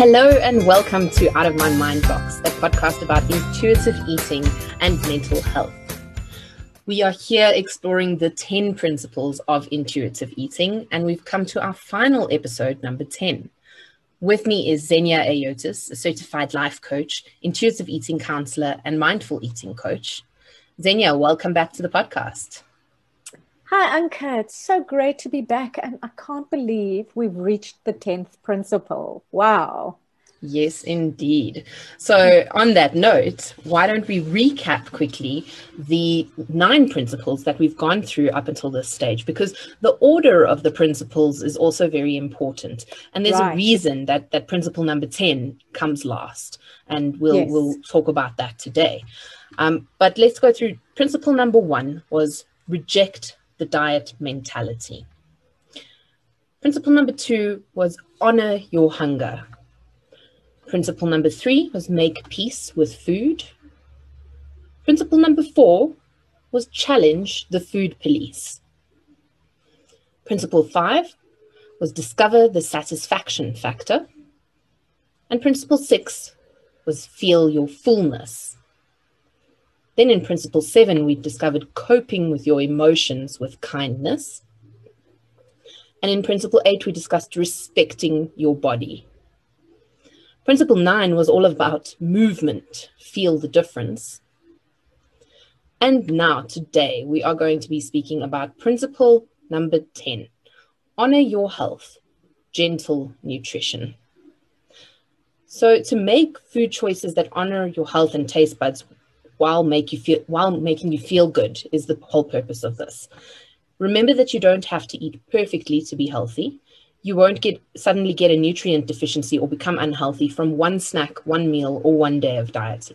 Hello and welcome to Out of My Mind Box, a podcast about intuitive eating and mental health. We are here exploring the 10 principles of intuitive eating, and we've come to our final episode, number 10. With me is Xenia Ayotis, a certified life coach, intuitive eating counselor, and mindful eating coach. Xenia, welcome back to the podcast. Hi, Anka. It's so great to be back. And I can't believe we've reached the 10th principle. Wow. Yes, indeed. So, on that note, why don't we recap quickly the nine principles that we've gone through up until this stage? Because the order of the principles is also very important, and there's right. a reason that that principle number ten comes last, and we'll yes. we'll talk about that today. Um, but let's go through. Principle number one was reject the diet mentality. Principle number two was honor your hunger. Principle number three was make peace with food. Principle number four was challenge the food police. Principle five was discover the satisfaction factor. And principle six was feel your fullness. Then in principle seven, we discovered coping with your emotions with kindness. And in principle eight, we discussed respecting your body. Principle nine was all about movement, feel the difference. And now, today, we are going to be speaking about principle number 10 honor your health, gentle nutrition. So, to make food choices that honor your health and taste buds while make you feel while making you feel good is the whole purpose of this. Remember that you don't have to eat perfectly to be healthy you won't get suddenly get a nutrient deficiency or become unhealthy from one snack, one meal, or one day of diet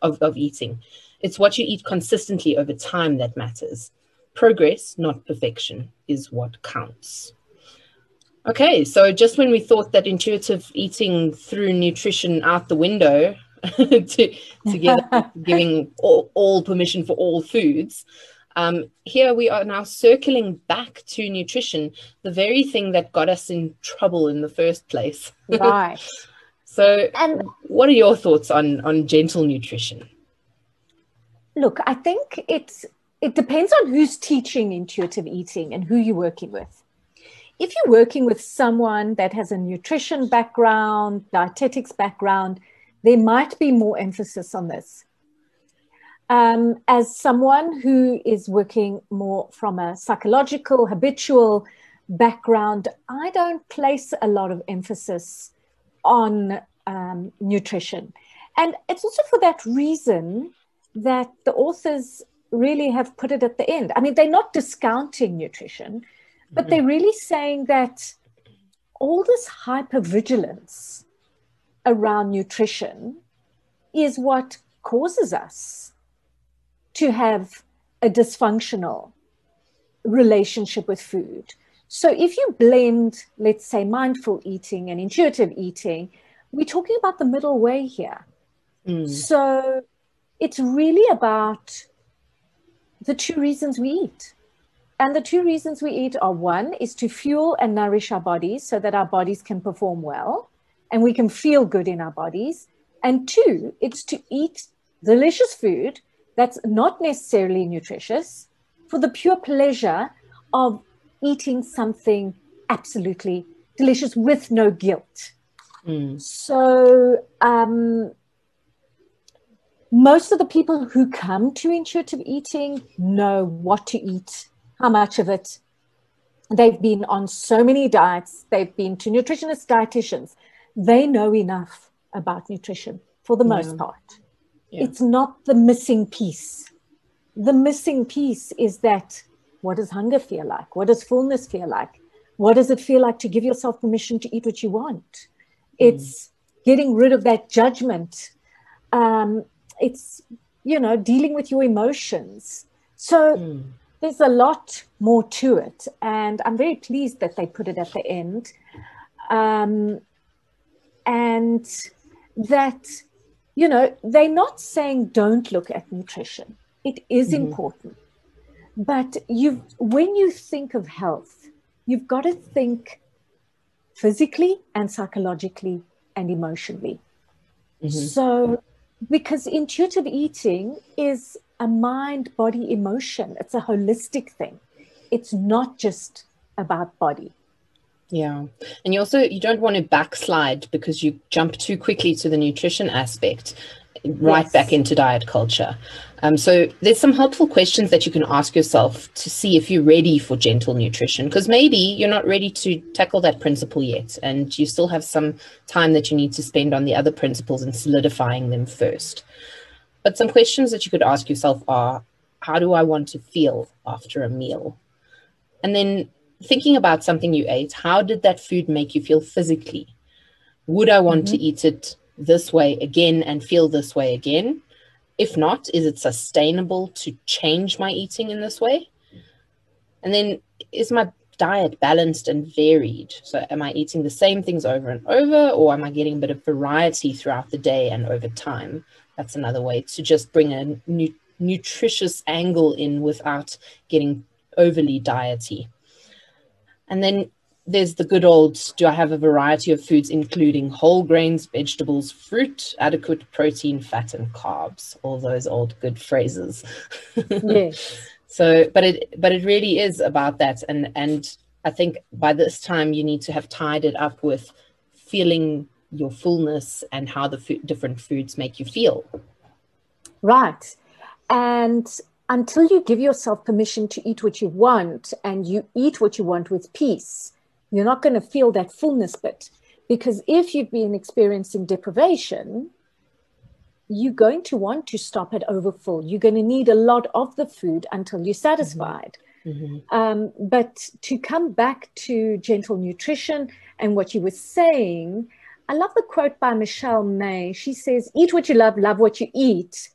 of, of eating. It's what you eat consistently over time that matters. Progress, not perfection, is what counts. Okay, so just when we thought that intuitive eating threw nutrition out the window to, giving all, all permission for all foods, um, here we are now circling back to nutrition, the very thing that got us in trouble in the first place. Right. so, and what are your thoughts on on gentle nutrition? Look, I think it's it depends on who's teaching intuitive eating and who you're working with. If you're working with someone that has a nutrition background, dietetics background, there might be more emphasis on this um, as someone who is working more from a psychological, habitual background, I don't place a lot of emphasis on um, nutrition. And it's also for that reason that the authors really have put it at the end. I mean, they're not discounting nutrition, but mm-hmm. they're really saying that all this hypervigilance around nutrition is what causes us to have a dysfunctional relationship with food. So if you blend, let's say, mindful eating and intuitive eating, we're talking about the middle way here. Mm. So it's really about the two reasons we eat. And the two reasons we eat are one is to fuel and nourish our bodies so that our bodies can perform well and we can feel good in our bodies. And two, it's to eat delicious food that's not necessarily nutritious for the pure pleasure of eating something absolutely delicious with no guilt. Mm. So, um, most of the people who come to intuitive eating know what to eat, how much of it. They've been on so many diets, they've been to nutritionists, dietitians. They know enough about nutrition for the most part. Yeah. It's not the missing piece. The missing piece is that what does hunger feel like? What does fullness feel like? What does it feel like to give yourself permission to eat what you want? Mm. It's getting rid of that judgment. Um, it's, you know, dealing with your emotions. So mm. there's a lot more to it. And I'm very pleased that they put it at the end. Um, and that you know, they're not saying don't look at nutrition. It is mm-hmm. important. But you when you think of health, you've got to think physically and psychologically and emotionally. Mm-hmm. So, because intuitive eating is a mind body emotion, it's a holistic thing. It's not just about body. Yeah. And you also you don't want to backslide because you jump too quickly to the nutrition aspect right yes. back into diet culture. Um, so there's some helpful questions that you can ask yourself to see if you're ready for gentle nutrition because maybe you're not ready to tackle that principle yet and you still have some time that you need to spend on the other principles and solidifying them first. But some questions that you could ask yourself are how do I want to feel after a meal? And then thinking about something you ate, how did that food make you feel physically? Would I want mm-hmm. to eat it this way again and feel this way again? If not, is it sustainable to change my eating in this way? And then is my diet balanced and varied? So, am I eating the same things over and over, or am I getting a bit of variety throughout the day and over time? That's another way to just bring a nu- nutritious angle in without getting overly diety. And then there's the good old do I have a variety of foods, including whole grains, vegetables, fruit, adequate protein, fat, and carbs? All those old good phrases. yes. So, but it but it really is about that, and and I think by this time you need to have tied it up with feeling your fullness and how the different foods make you feel. Right, and until you give yourself permission to eat what you want and you eat what you want with peace you're not going to feel that fullness bit. Because if you've been experiencing deprivation, you're going to want to stop at overfull. You're going to need a lot of the food until you're satisfied. Mm-hmm. Um, but to come back to gentle nutrition and what you were saying, I love the quote by Michelle May. She says, Eat what you love, love what you eat,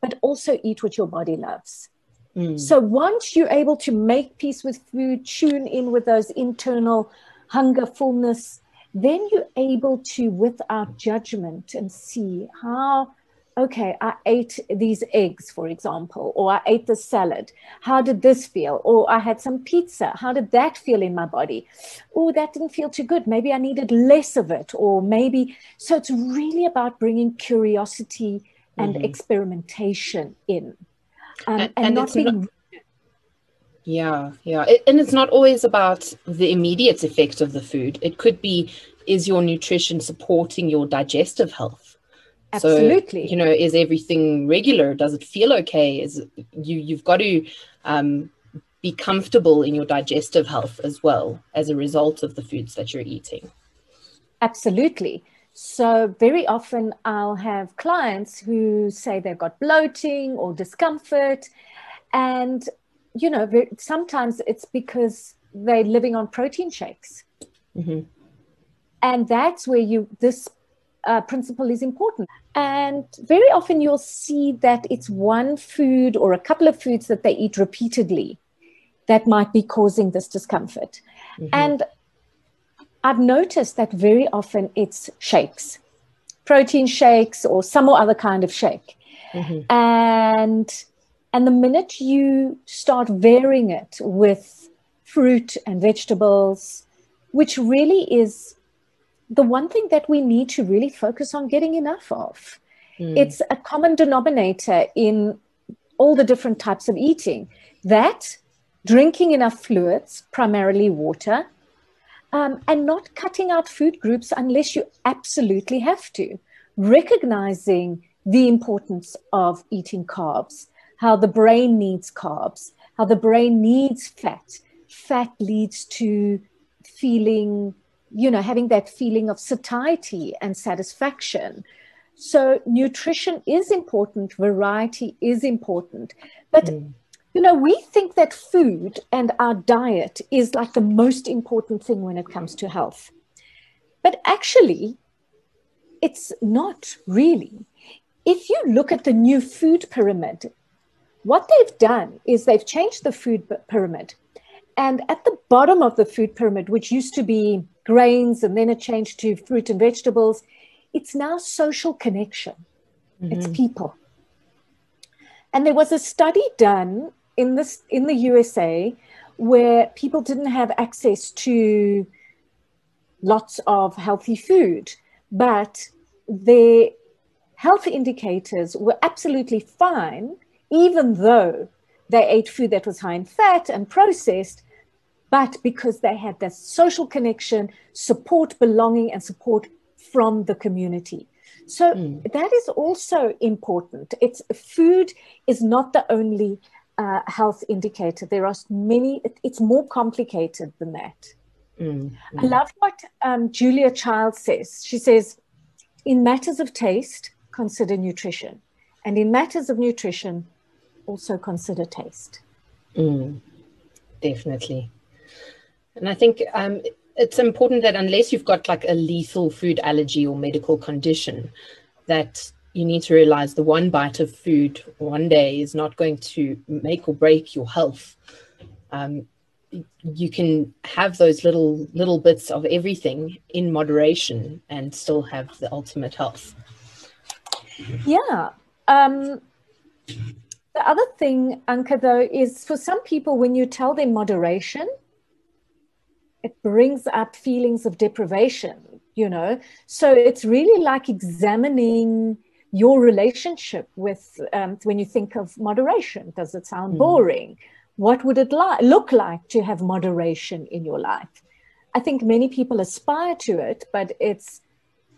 but also eat what your body loves. Mm. So once you're able to make peace with food, tune in with those internal hunger, fullness, then you're able to, without judgment, and see how, okay, I ate these eggs, for example, or I ate the salad. How did this feel? Or I had some pizza. How did that feel in my body? Oh, that didn't feel too good. Maybe I needed less of it. Or maybe, so it's really about bringing curiosity and mm-hmm. experimentation in um, and, and, and, not being. Not, yeah, yeah. It, and it's not always about the immediate effect of the food. It could be is your nutrition supporting your digestive health? Absolutely. So, you know, is everything regular? Does it feel okay? Is you you've got to um, be comfortable in your digestive health as well as a result of the foods that you're eating. Absolutely. So, very often I'll have clients who say they've got bloating or discomfort. And, you know, sometimes it's because they're living on protein shakes. Mm-hmm. And that's where you, this uh, principle is important. And very often you'll see that it's one food or a couple of foods that they eat repeatedly that might be causing this discomfort. Mm-hmm. And I've noticed that very often it's shakes, protein shakes or some or other kind of shake. Mm-hmm. And and the minute you start varying it with fruit and vegetables, which really is the one thing that we need to really focus on getting enough of. Mm. It's a common denominator in all the different types of eating that drinking enough fluids, primarily water, um, and not cutting out food groups unless you absolutely have to. Recognizing the importance of eating carbs, how the brain needs carbs, how the brain needs fat. Fat leads to feeling, you know, having that feeling of satiety and satisfaction. So, nutrition is important, variety is important. But mm. You know, we think that food and our diet is like the most important thing when it comes to health. But actually, it's not really. If you look at the new food pyramid, what they've done is they've changed the food pyramid. And at the bottom of the food pyramid, which used to be grains and then it changed to fruit and vegetables, it's now social connection. Mm-hmm. It's people. And there was a study done in this in the USA where people didn't have access to lots of healthy food, but their health indicators were absolutely fine, even though they ate food that was high in fat and processed, but because they had that social connection, support, belonging, and support from the community. So mm. that is also important. It's food is not the only uh, health indicator. There are many. It, it's more complicated than that. Mm. I love what um, Julia Child says. She says, in matters of taste, consider nutrition, and in matters of nutrition, also consider taste. Mm. Definitely. And I think um, it's important that unless you've got like a lethal food allergy or medical condition, that you need to realize the one bite of food one day is not going to make or break your health. Um, you can have those little little bits of everything in moderation and still have the ultimate health. Yeah. Um, the other thing, Anka, though, is for some people, when you tell them moderation, it brings up feelings of deprivation, you know? So it's really like examining your relationship with, um, when you think of moderation. Does it sound mm. boring? What would it li- look like to have moderation in your life? I think many people aspire to it, but it's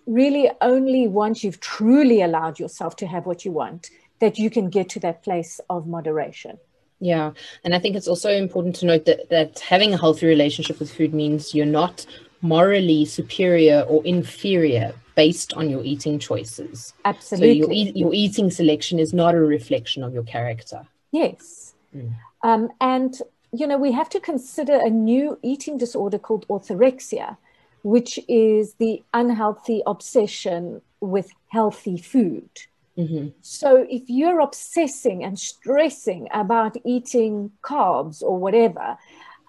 really only once you've truly allowed yourself to have what you want that you can get to that place of moderation. Yeah. And I think it's also important to note that, that having a healthy relationship with food means you're not morally superior or inferior based on your eating choices. Absolutely. So your, your eating selection is not a reflection of your character. Yes. Mm. Um, and, you know, we have to consider a new eating disorder called orthorexia, which is the unhealthy obsession with healthy food. Mm-hmm. So if you're obsessing and stressing about eating carbs or whatever,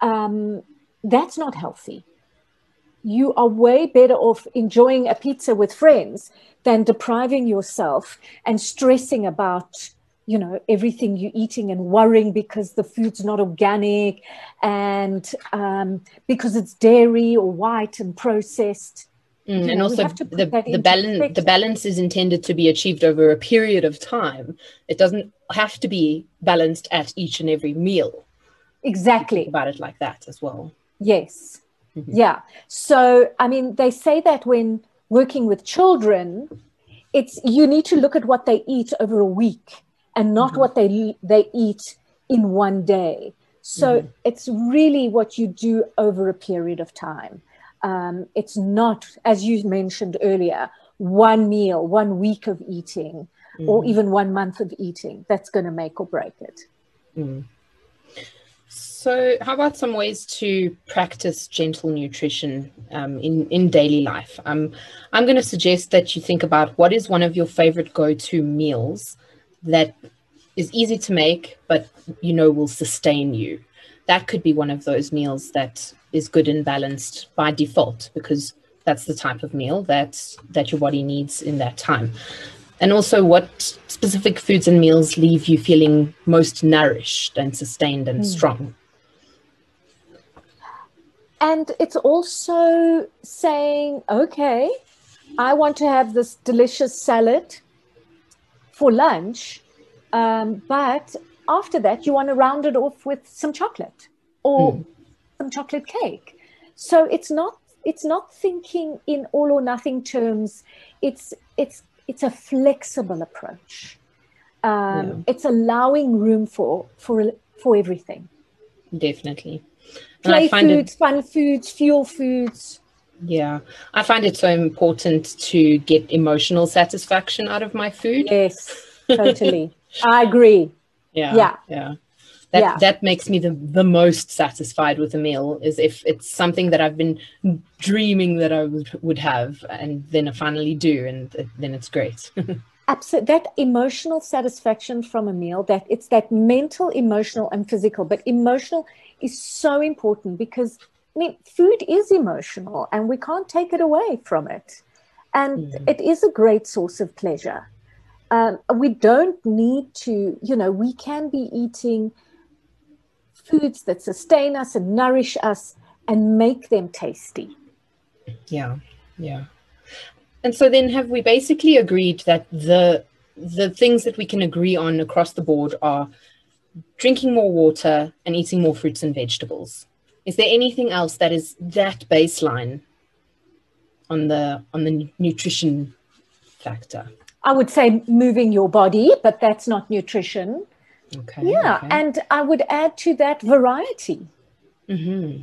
um, that's not healthy. You are way better off enjoying a pizza with friends than depriving yourself and stressing about you know everything you're eating and worrying because the food's not organic and um, because it's dairy or white and processed Mm, and know, also the, the balance the balance is intended to be achieved over a period of time. It doesn't have to be balanced at each and every meal. Exactly. About it like that as well. Yes. Mm-hmm. Yeah. So I mean they say that when working with children, it's you need to look at what they eat over a week and not mm-hmm. what they they eat in one day. So mm-hmm. it's really what you do over a period of time um, it's not, as you mentioned earlier, one meal, one week of eating, mm. or even one month of eating that's going to make or break it. So, how about some ways to practice gentle nutrition um, in in daily life? Um, I'm going to suggest that you think about what is one of your favorite go-to meals that is easy to make, but you know will sustain you. That could be one of those meals that is good and balanced by default because that's the type of meal that that your body needs in that time and also what specific foods and meals leave you feeling most nourished and sustained and mm. strong and it's also saying okay i want to have this delicious salad for lunch um, but after that you want to round it off with some chocolate or mm some chocolate cake. So it's not it's not thinking in all or nothing terms. It's it's it's a flexible approach. Um, yeah. It's allowing room for for for everything. Definitely. Play foods, it, fun foods, fuel foods. Yeah, I find it so important to get emotional satisfaction out of my food. Yes, totally. I agree. Yeah, yeah, yeah that yeah. that makes me the, the most satisfied with a meal is if it's something that I've been dreaming that I would, would have and then I finally do and then it's great. Absolutely. That emotional satisfaction from a meal, that it's that mental, emotional, and physical, but emotional is so important because I mean, food is emotional and we can't take it away from it. And mm. it is a great source of pleasure. Um, we don't need to, you know, we can be eating foods that sustain us and nourish us and make them tasty. Yeah, yeah. And so then have we basically agreed that the the things that we can agree on across the board are drinking more water and eating more fruits and vegetables. Is there anything else that is that baseline on the on the nutrition factor? I would say moving your body, but that's not nutrition. Okay. Yeah, okay. and I would add to that variety. Mm-hmm.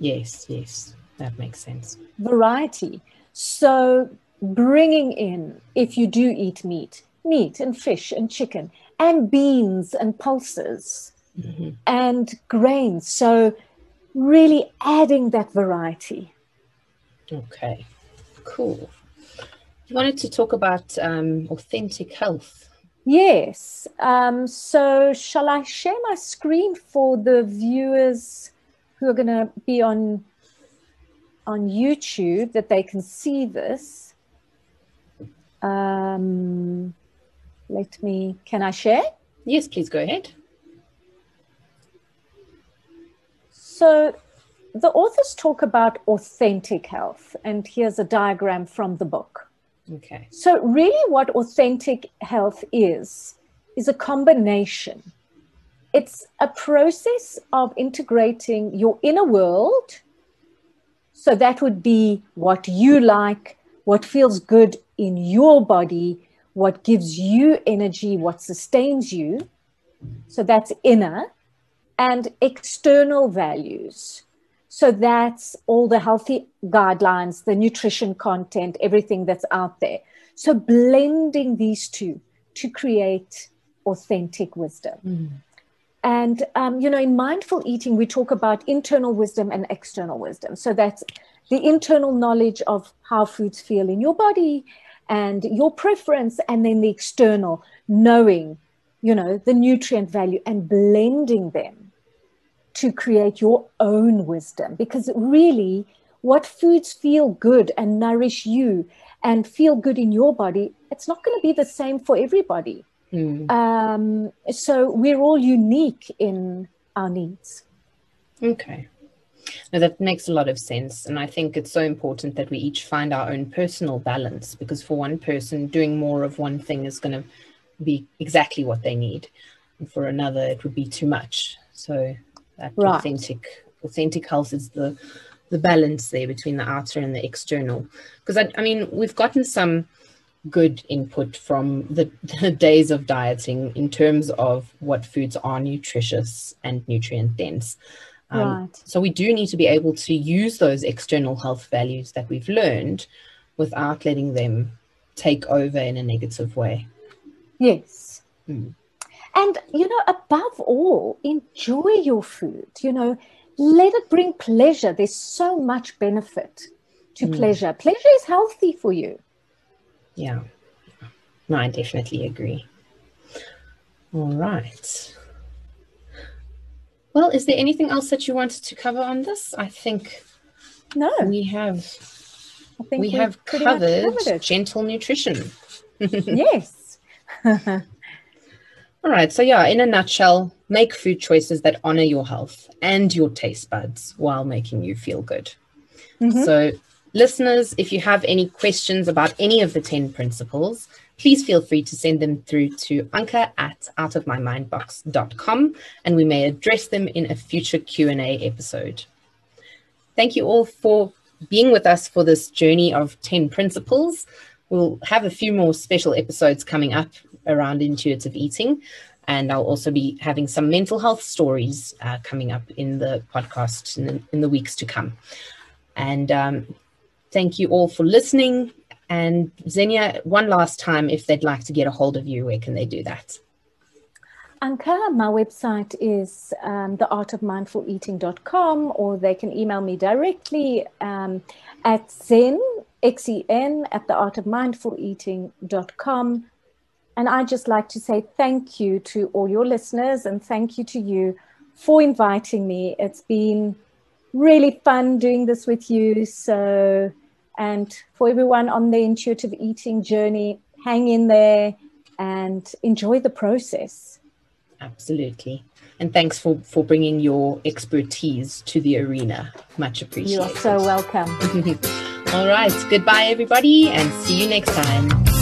Yes, yes, that makes sense. Variety. So bringing in, if you do eat meat, meat and fish and chicken and beans and pulses Mm-hmm. and grains. So really adding that variety. Okay, cool. You wanted to talk about um, authentic health. Yes. Um, so shall I share my screen for the viewers who are going to be on on YouTube that they can see this? Um, let me. Can I share? Yes, please go ahead. So the authors talk about authentic health, and here's a diagram from the book. Okay. So, really, what authentic health is, is a combination. It's a process of integrating your inner world. So, that would be what you like, what feels good in your body, what gives you energy, what sustains you. So, that's inner and external values. So that's all the healthy guidelines, the nutrition content, everything that's out there. So blending these two to create authentic wisdom. Mm. And, um, you know, in mindful eating, we talk about internal wisdom and external wisdom. So that's the internal knowledge of how foods feel in your body and your preference, and then the external knowing, you know, the nutrient value and blending them to create your own wisdom because really what foods feel good and nourish you and feel good in your body it's not going to be the same for everybody Mm. um, so we're all unique in our needs Okay. No, that makes a lot of sense. And I think it's so important that we each find our own personal balance because for one person, doing more of one thing is going to be exactly what they need. And for another, it would be too much. So that Right. authentic authentic health is the the balance there between the outer and the external. Because I, I mean, we've gotten some good input from the, the days of dieting in terms of what foods are nutritious and nutrient dense. Um, Right. So we do need to be able to use those external health values that we've learned without letting them take over in a negative way. yes Mm. and you know above all enjoy your food you know let it bring pleasure there's so much benefit to Mm. pleasure pleasure is healthy for you Yeah. No, I definitely agree. All right. Well, is there anything else that you wanted to cover on this? I think no we have I think we have covered, covered gentle nutrition. yes. All right. So, yeah, in a nutshell, make food choices that honor your health and your taste buds while making you feel good. Mhm. So, listeners, if you have any questions about any of the 10 principles, please feel free to send them through to anka at outofmymindbox.com and we may address them in a future Q&A episode. Thank you all for being with us for this journey of 10 principles. We'll have a few more special episodes coming up around intuitive eating. And I'll also be having some mental health stories uh, coming up in the podcast in the, in the weeks to come. And um, thank you all for listening. And Xenia, one last time, if they'd like to get a hold of you, where can they do that? Anka, my website is um, theartofmindfuleating.com or they can email me directly um, at zen, X-E-N, at theartofmindfuleating.com. And I just like to say thank you to all your listeners and thank you to you for inviting me. It's been really fun doing this with you. So, and for everyone on the intuitive eating journey, hang in there and enjoy the process. Absolutely. And thanks for, for bringing your expertise to the arena. Much appreciated. You're so welcome. All right. Goodbye, everybody, and see you next time.